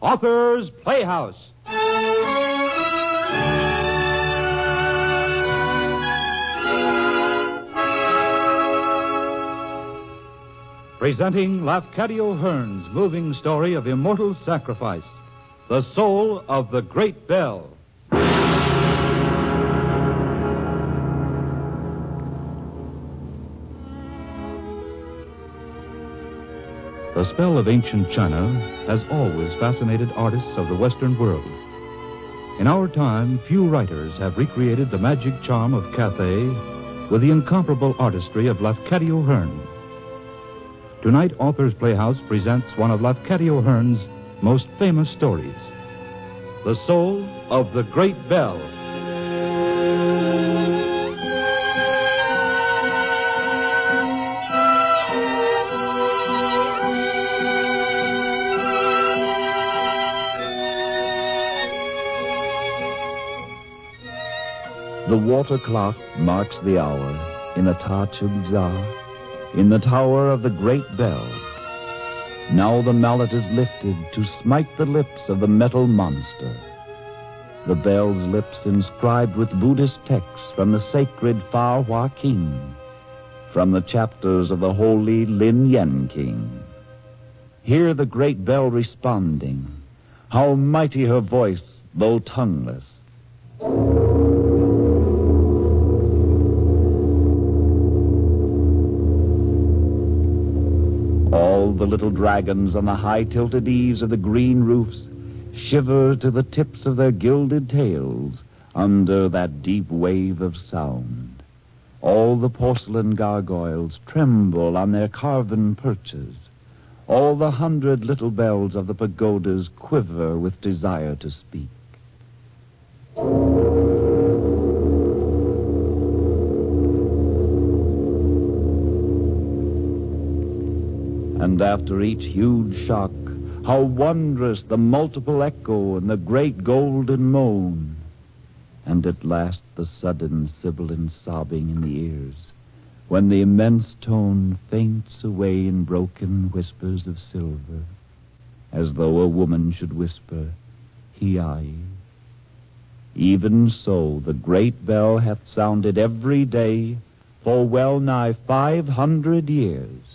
Author's Playhouse. Presenting Lafcadio Hearn's moving story of immortal sacrifice, The Soul of the Great Bell. The spell of ancient China has always fascinated artists of the Western world. In our time, few writers have recreated the magic charm of Cathay with the incomparable artistry of Lafcadio Hearn. Tonight, Author's Playhouse presents one of Lafcadio Hearn's most famous stories The Soul of the Great Bell. The water clock marks the hour in a Ta Chung Za, in the tower of the great bell. Now the mallet is lifted to smite the lips of the metal monster. The bell's lips inscribed with Buddhist texts from the sacred Fa Hua King, from the chapters of the holy Lin Yen King. Hear the great bell responding. How mighty her voice, though tongueless. All the little dragons on the high tilted eaves of the green roofs shiver to the tips of their gilded tails under that deep wave of sound. All the porcelain gargoyles tremble on their carven perches. All the hundred little bells of the pagodas quiver with desire to speak. And after each huge shock, how wondrous the multiple echo and the great golden moan. And at last the sudden sibilant sobbing in the ears, when the immense tone faints away in broken whispers of silver, as though a woman should whisper, Hi. Even so the great bell hath sounded every day for well nigh five hundred years.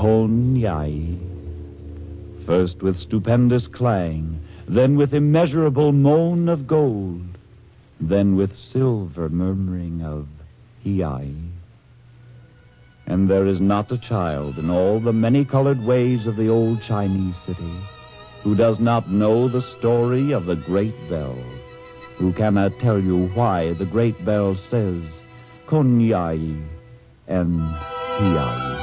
Kon Yai. First with stupendous clang, then with immeasurable moan of gold, then with silver murmuring of Hi. And there is not a child in all the many colored ways of the old Chinese city who does not know the story of the great bell, who cannot tell you why the great bell says Kon Yai and Hi.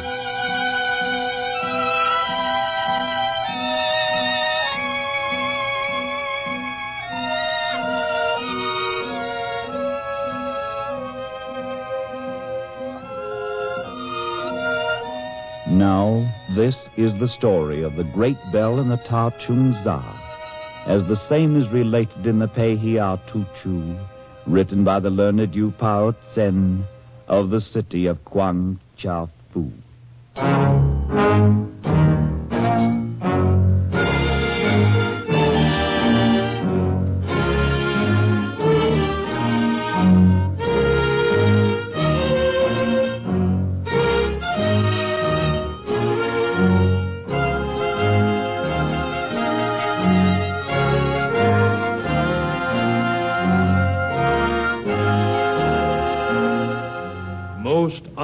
Now, this is the story of the great bell in the Ta Chung Za, as the same is related in the Pei Hia Tu Chu, written by the learned Yu Pao Tsen of the city of Kuang Cha Fu.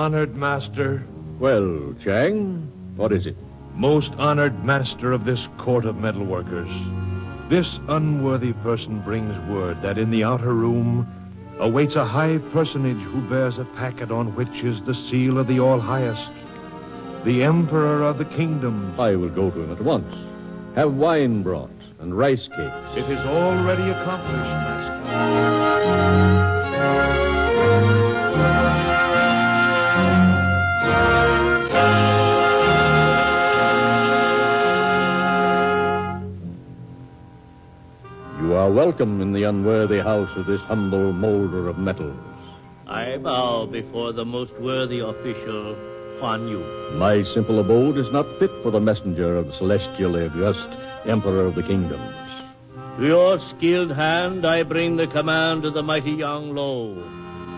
Honored master, Well, Chang, what is it? most honored master of this court of metalworkers, this unworthy person brings word that in the outer room awaits a high personage who bears a packet on which is the seal of the All Highest, the Emperor of the Kingdom. I will go to him at once. Have wine brought and rice cakes. It is already accomplished, master. Welcome in the unworthy house of this humble molder of metals. I bow before the most worthy official, Huan Yu. My simple abode is not fit for the messenger of the celestially august Emperor of the Kingdoms. To your skilled hand I bring the command of the mighty Yang Lo,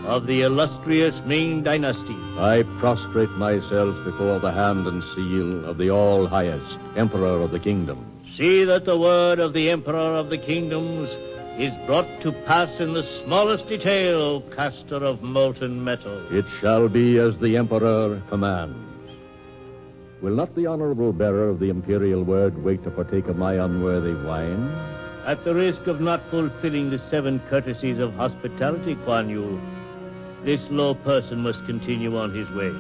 of the illustrious Ming Dynasty. I prostrate myself before the hand and seal of the all highest Emperor of the Kingdoms. See that the word of the Emperor of the Kingdoms is brought to pass in the smallest detail, caster of molten metal. It shall be as the Emperor commands. Will not the honorable bearer of the imperial word wait to partake of my unworthy wine? At the risk of not fulfilling the seven courtesies of hospitality, Kuan Yu, this low person must continue on his way.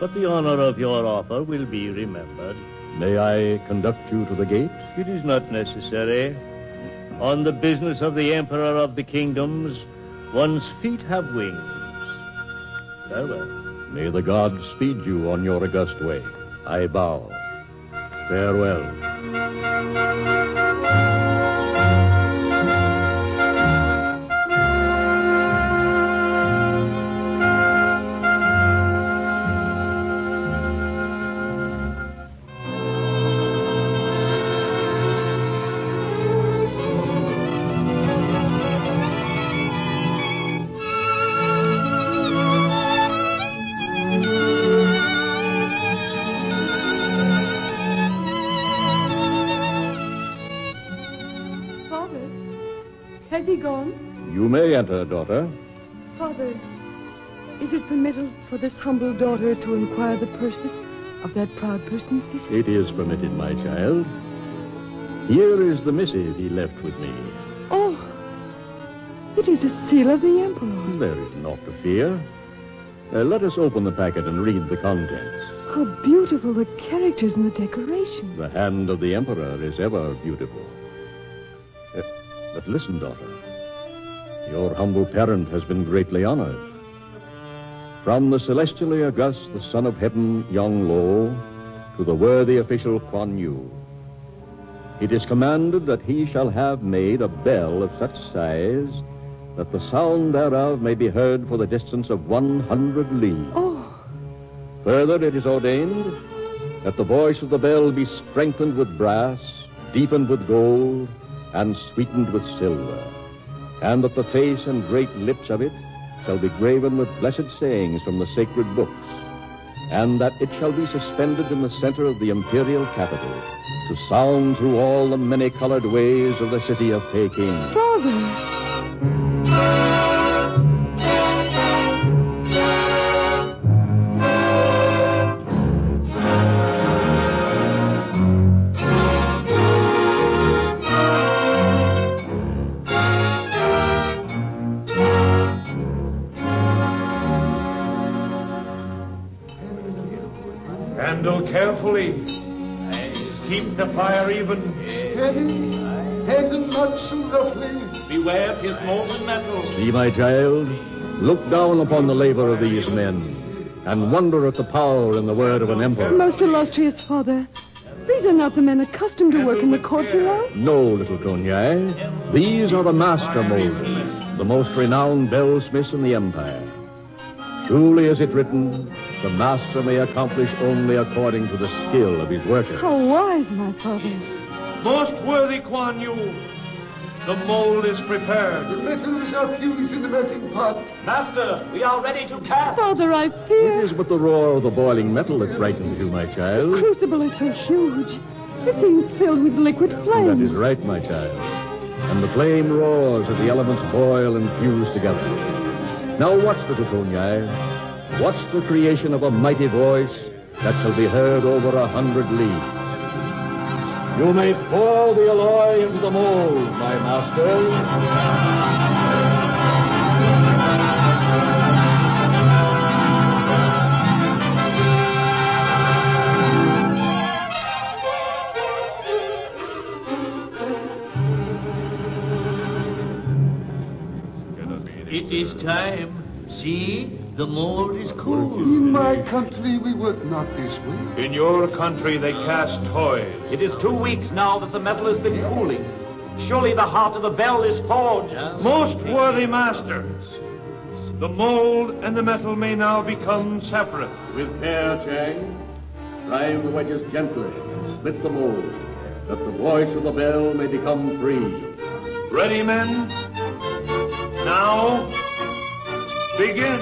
But the honor of your offer will be remembered. May I conduct you to the gate? It is not necessary. On the business of the Emperor of the Kingdoms, one's feet have wings. Farewell. May the gods speed you on your august way. I bow. Farewell. Daughter. Father, is it permitted for this humble daughter to inquire the purpose of that proud person's visit? It is permitted, my child. Here is the missive he left with me. Oh, it is a seal of the Emperor. There is naught to fear. Uh, let us open the packet and read the contents. How beautiful the characters and the decoration. The hand of the Emperor is ever beautiful. Uh, but listen, daughter. Your humble parent has been greatly honored. From the celestially august, the Son of Heaven, Yang Lo, to the worthy official Kuan Yu. It is commanded that he shall have made a bell of such size that the sound thereof may be heard for the distance of 100 leagues. Oh, Further, it is ordained that the voice of the bell be strengthened with brass, deepened with gold, and sweetened with silver, and that the face and great lips of it shall be graven with blessed sayings from the sacred books, and that it shall be suspended in the center of the imperial capital to sound through all the many colored ways of the city of Peking. Father. Steady. Handle not so roughly. Beware, 'tis molten metal. See, my child, look down upon the labor of these men, and wonder at the power in the word of an emperor. Most illustrious Father, these are not the men accustomed to work in the court below. No, little Tonyai. These are the master molders, the most renowned bellsmiths in the empire. Truly is it written, the master may accomplish only according to the skill of his workers. How wise, my father. Most worthy Kuan Yu, the mold is prepared. The metals are fused in the melting pot. Master, we are ready to cast. Father, I fear. It is but the roar of the boiling metal that frightens you, my child. The crucible is so huge. It seems filled with liquid flame. That is right, my child. And the flame roars as the elements boil and fuse together. Now watch, little Tonyai. Watch the creation of a mighty voice that shall be heard over a hundred leagues. You may pour the alloy into the mold, my master. It is time. See, the mold is cool. In my country, we work not this way. In your country, they cast toys. It is two weeks now that the metal has been cooling. Surely the heart of the bell is forged. Most worthy master, the mold and the metal may now become separate. With care, Chang. Drive the wedges gently. Split the mold, that the voice of the bell may become free. Ready, men? Now, begin.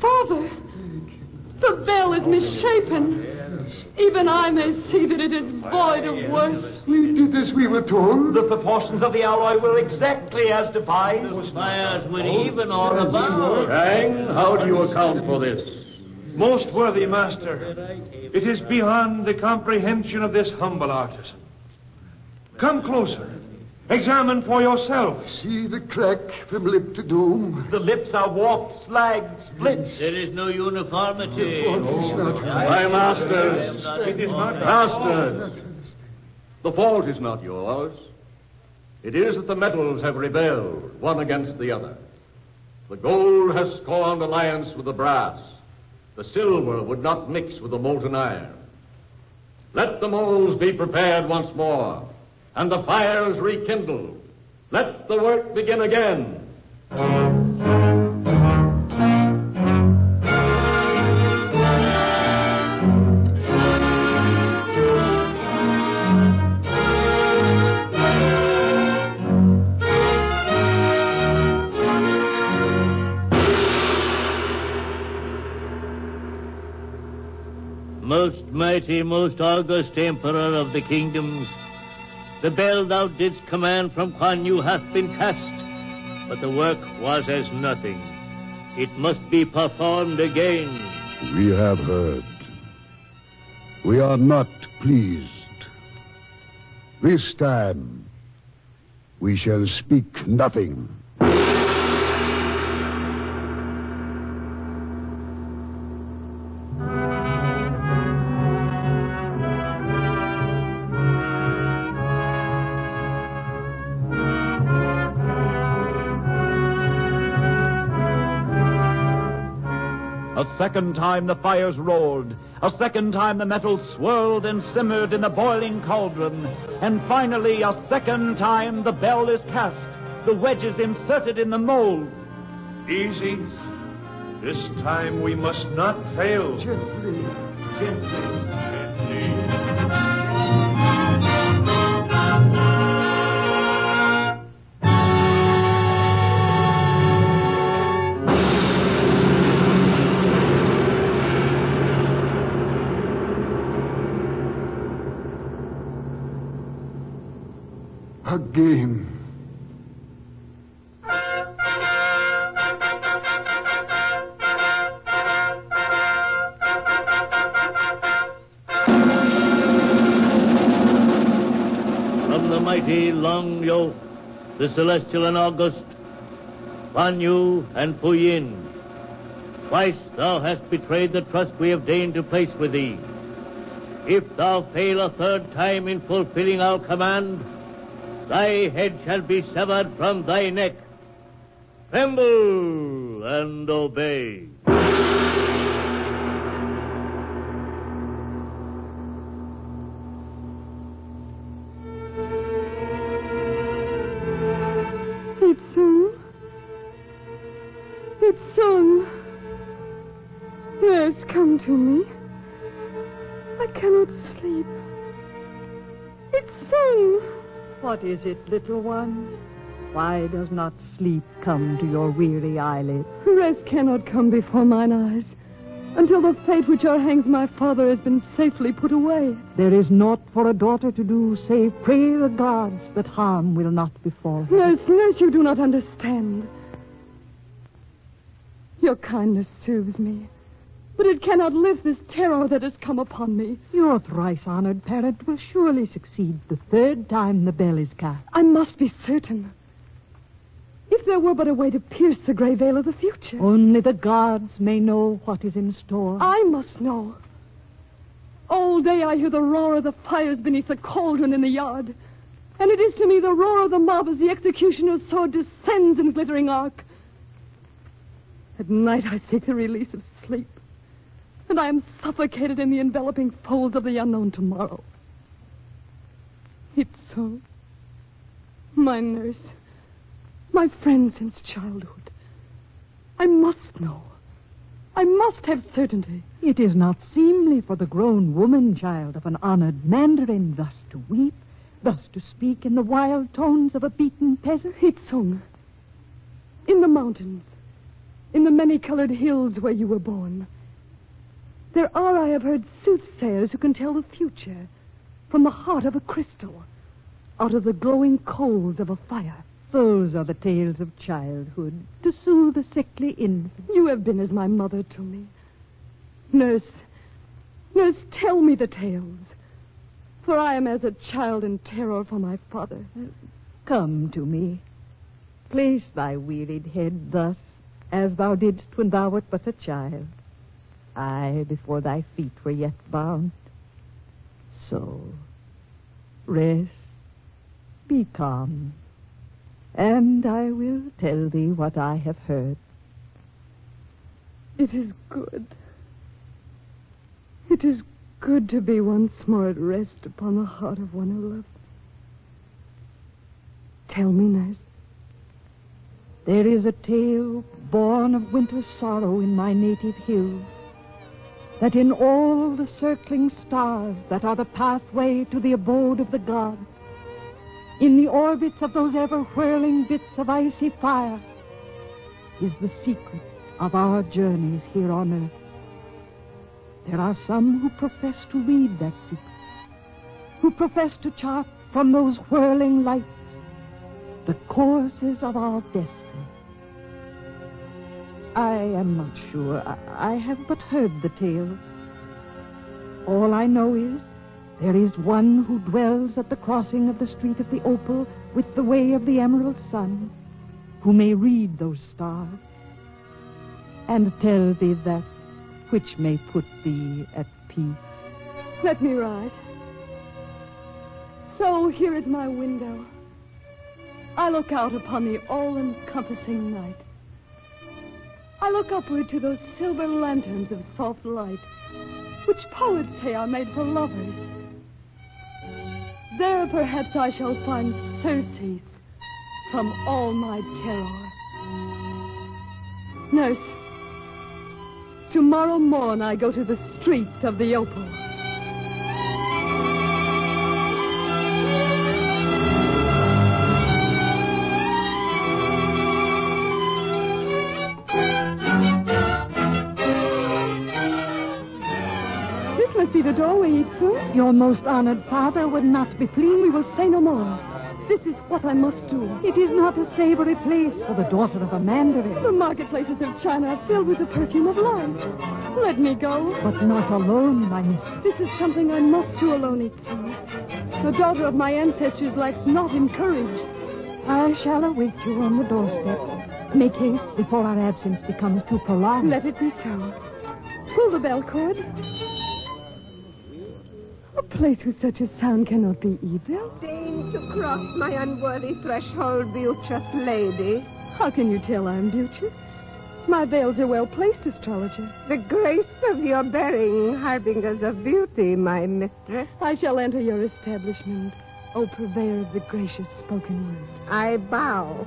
Father, the bell is misshapen. Even I may see that it is void of worth. We did as we were told. The proportions of the alloy were exactly as defined. The spires were oh, even or above. Chang, how do you account for this? Most worthy master, it is beyond the comprehension of this humble artisan. Come closer. Examine for yourself. See the crack from lip to dome. The lips are warped, slag, split. There is no uniformity. It's oh. not My masters, It is not. Oh. masters, oh, the fault is not yours. It is that the metals have rebelled, one against the other. The gold has scorned alliance with the brass. The silver would not mix with the molten iron. Let the molds be prepared once more, and the fires rekindled. Let the work begin again. Most mighty, most august Emperor of the kingdoms, the bell thou didst command from Kuan Yu hath been cast, but the work was as nothing. It must be performed again. We have heard. We are not pleased. This time, we shall speak nothing. Second time the fires roared. A second time the metal swirled and simmered in the boiling cauldron. And finally, a second time the bell is cast, the wedges inserted in the mold. Easy. This time we must not fail. Gently. Gently. Again. From the mighty Long Yo, the celestial and august, Kuan Yu and Fu Yin, twice thou hast betrayed the trust we have deigned to place with thee. If thou fail a third time in fulfilling our command, thy head shall be severed from thy neck. Tremble and obey. Come to me. I cannot sleep. It's sung. What is it, little one? Why does not sleep come to your weary eyelids? Rest cannot come before mine eyes until the fate which o'erhangs my father has been safely put away. There is naught for a daughter to do save pray the gods that harm will not befall her. Nurse, nurse, you do not understand. Your kindness soothes me, but it cannot lift this terror that has come upon me. Your thrice honored parent will surely succeed the third time the bell is cast. I must be certain. If there were but a way to pierce the gray veil of the future, Only the gods may know what is in store. I must know. All day I hear the roar of the fires beneath the cauldron in the yard. And it is to me the roar of the mob as the executioner's sword descends in glittering arc. At night I seek the release of sleep. And I am suffocated in the enveloping folds of the unknown tomorrow. It's so. My nurse. My friend since childhood. I must know. I must have certainty. It is not seemly for the grown woman child of an honored mandarin thus to weep, thus to speak in the wild tones of a beaten peasant. Hitsung, in the mountains, in the many-colored hills where you were born, there are, I have heard, soothsayers who can tell the future from the heart of a crystal, out of the glowing coals of a fire. Those are the tales of childhood to soothe a sickly infant. You have been as my mother to me. Nurse, nurse, tell me the tales. For I am as a child in terror for my father. Come to me. Place thy wearied head thus, as thou didst when thou wert but a child. I before thy feet were yet bound. So, rest, be calm, and I will tell thee what I have heard. It is good. It is good to be once more at rest upon the heart of one who loves me. Tell me, nurse. There is a tale born of winter sorrow in my native hills, that in all the circling stars that are the pathway to the abode of the gods, in the orbits of those ever whirling bits of icy fire, is the secret of our journeys here on earth. There are some who profess to read that secret, who profess to chart from those whirling lights the courses of our destiny. I am not sure. I, I have but heard the tale. All I know is there is one who dwells at the crossing of the street of the opal with the way of the emerald sun, who may read those stars and tell thee that which may put thee at peace. Let me rise. So here at my window, I look out upon the all-encompassing night. I look upward to those silver lanterns of soft light, which poets say are made for lovers. There perhaps I shall find surcease from all my terror. Nurse, tomorrow morn I go to the street of the opal. This must be the doorway, Itsu. Your most honored father would not be pleased. We will say no more. This is what I must do. It is not a savory place for the daughter of a mandarin. The marketplaces of China are filled with the perfume of love. Let me go. But not alone, my mistress. This is something I must do alone, Itsu. The daughter of my ancestors lacks not in courage. I shall await you on the doorstep. Make haste before our absence becomes too prolonged. Let it be so. Pull the bell cord. A place with such a sound cannot be evil. Deign to cross my unworthy threshold, beauteous lady. How can you tell I'm beauteous? My veils are well placed, astrologer. The grace of your bearing harbingers of beauty, my mistress. I shall enter your establishment, O purveyor of the gracious spoken word. I bow.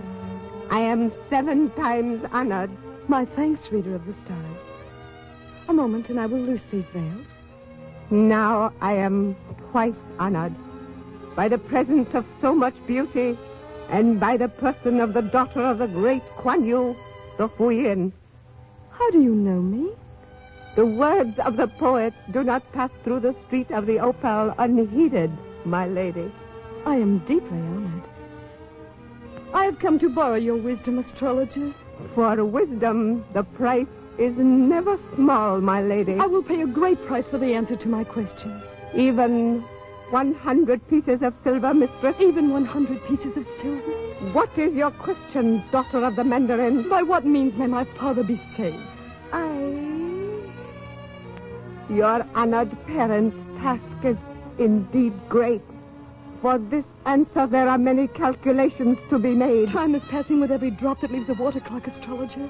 I am seven times honored. My thanks, reader of the stars. A moment, and I will loose these veils. Now I am twice honored by the presence of so much beauty and by the person of the daughter of the great Kuan Yu, the Huyin. How do you know me? The words of the poet do not pass through the street of the opal unheeded, my lady. I am deeply honored. I have come to borrow your wisdom, astrologer. For wisdom, the price is never small, my lady. I will pay a great price for the answer to my question. Even 100 pieces of silver, mistress? Even 100 pieces of silver? What is your question, daughter of the Mandarin? By what means may my father be saved? I. Your honored parents task is indeed great. For this answer, there are many calculations to be made. Time is passing with every drop that leaves the water clock, astrologer.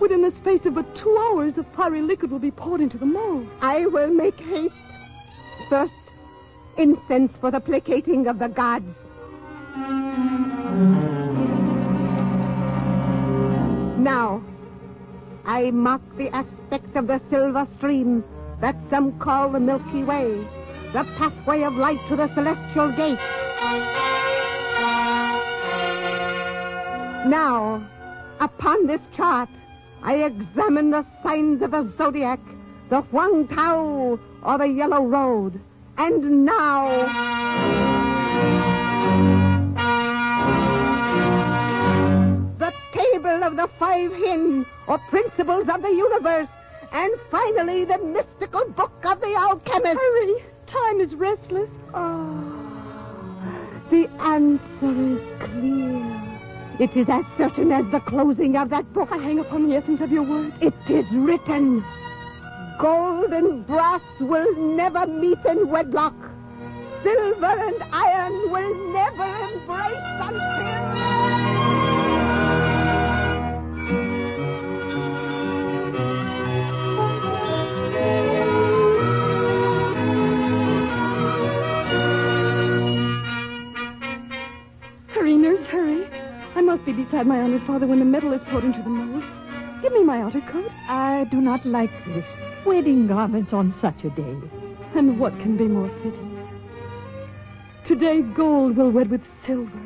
Within the space of but two hours, the fiery liquid will be poured into the mold. I will make haste. First, incense for the placating of the gods. Now, I mark the aspect of the silver stream that some call the Milky Way, the pathway of light to the celestial gate. Now, upon this chart, I examine the signs of the zodiac, the Huang Tao, or the Yellow Road. And now, the table of the five hin, or principles of the universe. And finally, the mystical book of the alchemist. Hurry! Time is restless. Oh, the answer is clear. It is as certain as the closing of that book. I hang upon the essence of your word. It is written. Gold and brass will never meet in wedlock. Silver and iron will never embrace until. My honored father when the metal is poured into the mold. Give me my outer coat. I do not like this. Wedding garments on such a day. And what can be more fitting? Today gold will wed with silver,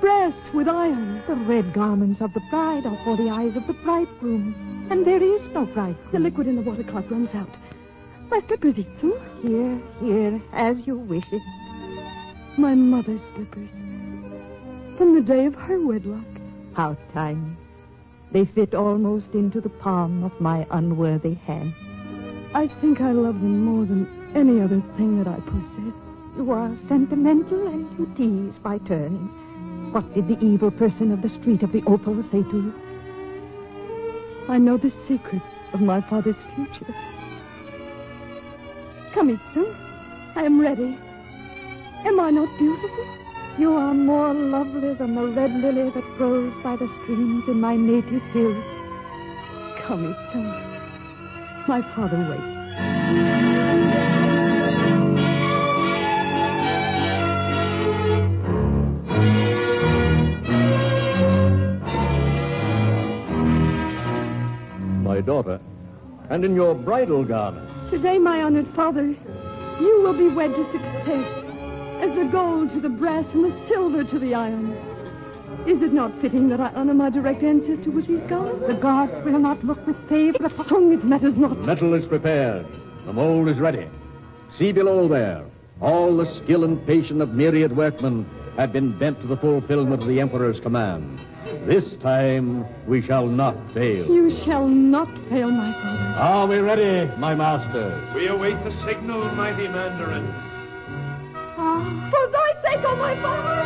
brass with iron. The red garments of the bride are for the eyes of the bridegroom. And there is no bridegroom. The liquid in the water clock runs out. My slippers, Itsu. Here, here, as you wish it. My mother's slippers. From the day of her wedlock. How tiny. They fit almost into the palm of my unworthy hand. I think I love them more than any other thing that I possess. You are sentimental and you tease by turns. What did the evil person of the street of the opal say to you? I know the secret of my father's future. Come, Itsu. I am ready. Am I not beautiful? You are more lovely than the red lily that grows by the streams in my native hills. Come, Itsu. My father waits. My daughter, and in your bridal garment. Today, my honored father, you will be wed to success, as the gold to the brass and the silver to the iron. Is it not fitting that I honor my direct ancestor with these garments? The gods will not look with favor upon... Song, it matters not. Metal is prepared. The mold is ready. See below there. All the skill and patience of myriad workmen have been bent to the fulfillment of the Emperor's command. This time we shall not fail. You shall not fail, my father. Are we ready, my masters? We await the signal, mighty Mandarin. For thy sake, oh my father!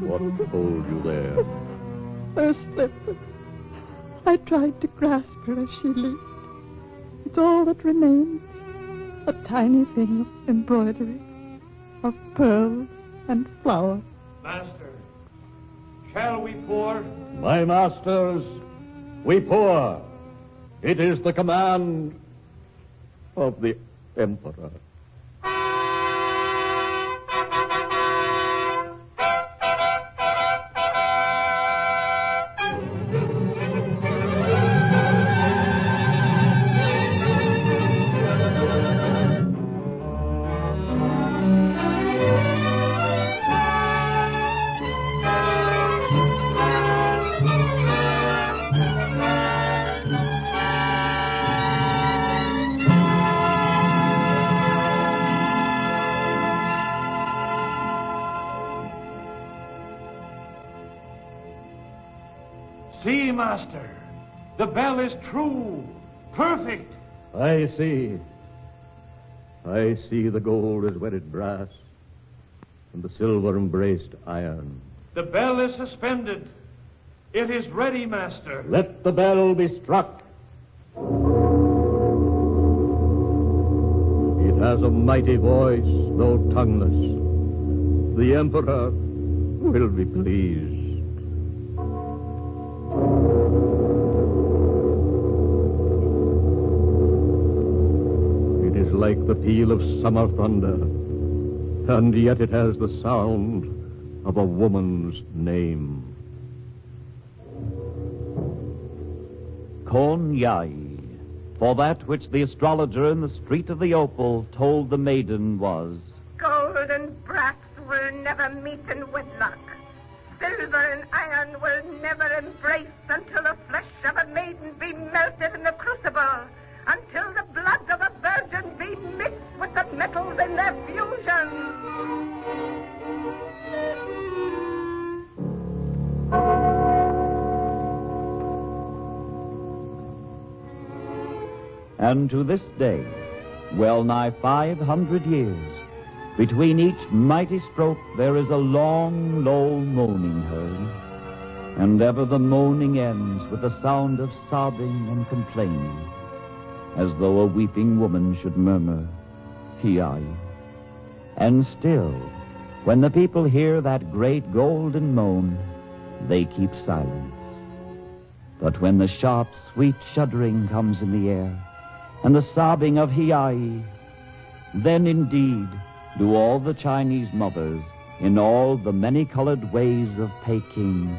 What hold you there? Her slipper. I tried to grasp her as she lived. It's all that remains. A tiny thing of embroidery, of pearls and flower. Master, shall we pour? My masters, we pour. It is the command of the Emperor. Ready, Master. The bell is true, perfect. I see. I see the gold is wedded brass, and the silver embraced iron. The bell is suspended. It is ready, Master. Let the bell be struck. It has a mighty voice, though tongueless. The Emperor will be pleased. It is like the peal of summer thunder, and yet it has the sound of a woman's name. Kon Yai, for that which the astrologer in the street of the Opal told the maiden was. Gold and brass will never meet in wedlock. Silver and iron will never embrace until the flesh of a maiden be melted in the crucible, until the blood of a virgin be mixed with the metals in their fusion. And to this day, well nigh 500 years, between each mighty stroke there is a long, low moaning heard. And ever the moaning ends with a sound of sobbing and complaining, as though a weeping woman should murmur, Hi. And still, when the people hear that great golden moan, they keep silence. But when the sharp, sweet shuddering comes in the air, and the sobbing of Hiai, then indeed do all the Chinese mothers, in all the many colored ways of Peking,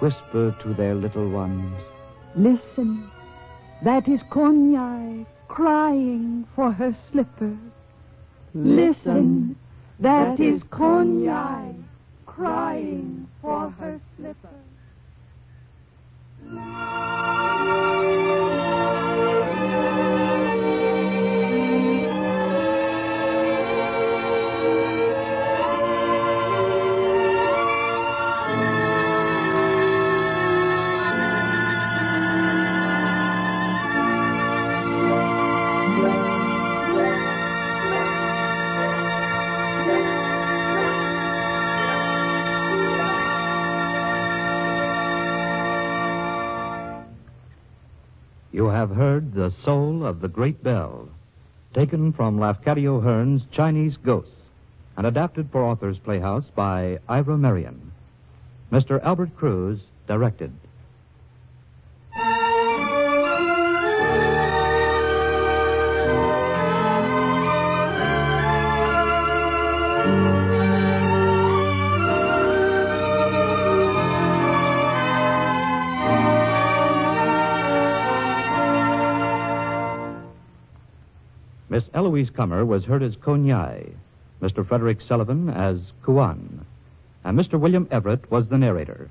whisper to their little ones, Listen, that is Konyai crying for her slipper. Listen, that is Konyai crying for her slipper. You have heard The Soul of the Great Bell, taken from Lafcadio Hearn's Chinese Ghosts, and adapted for Authors Playhouse by Ira Marion. Mr. Albert Cruz directed. Eloise Comer was heard as Konyai, Mr. Frederick Sullivan as Kuan, and Mr. William Everett was the narrator.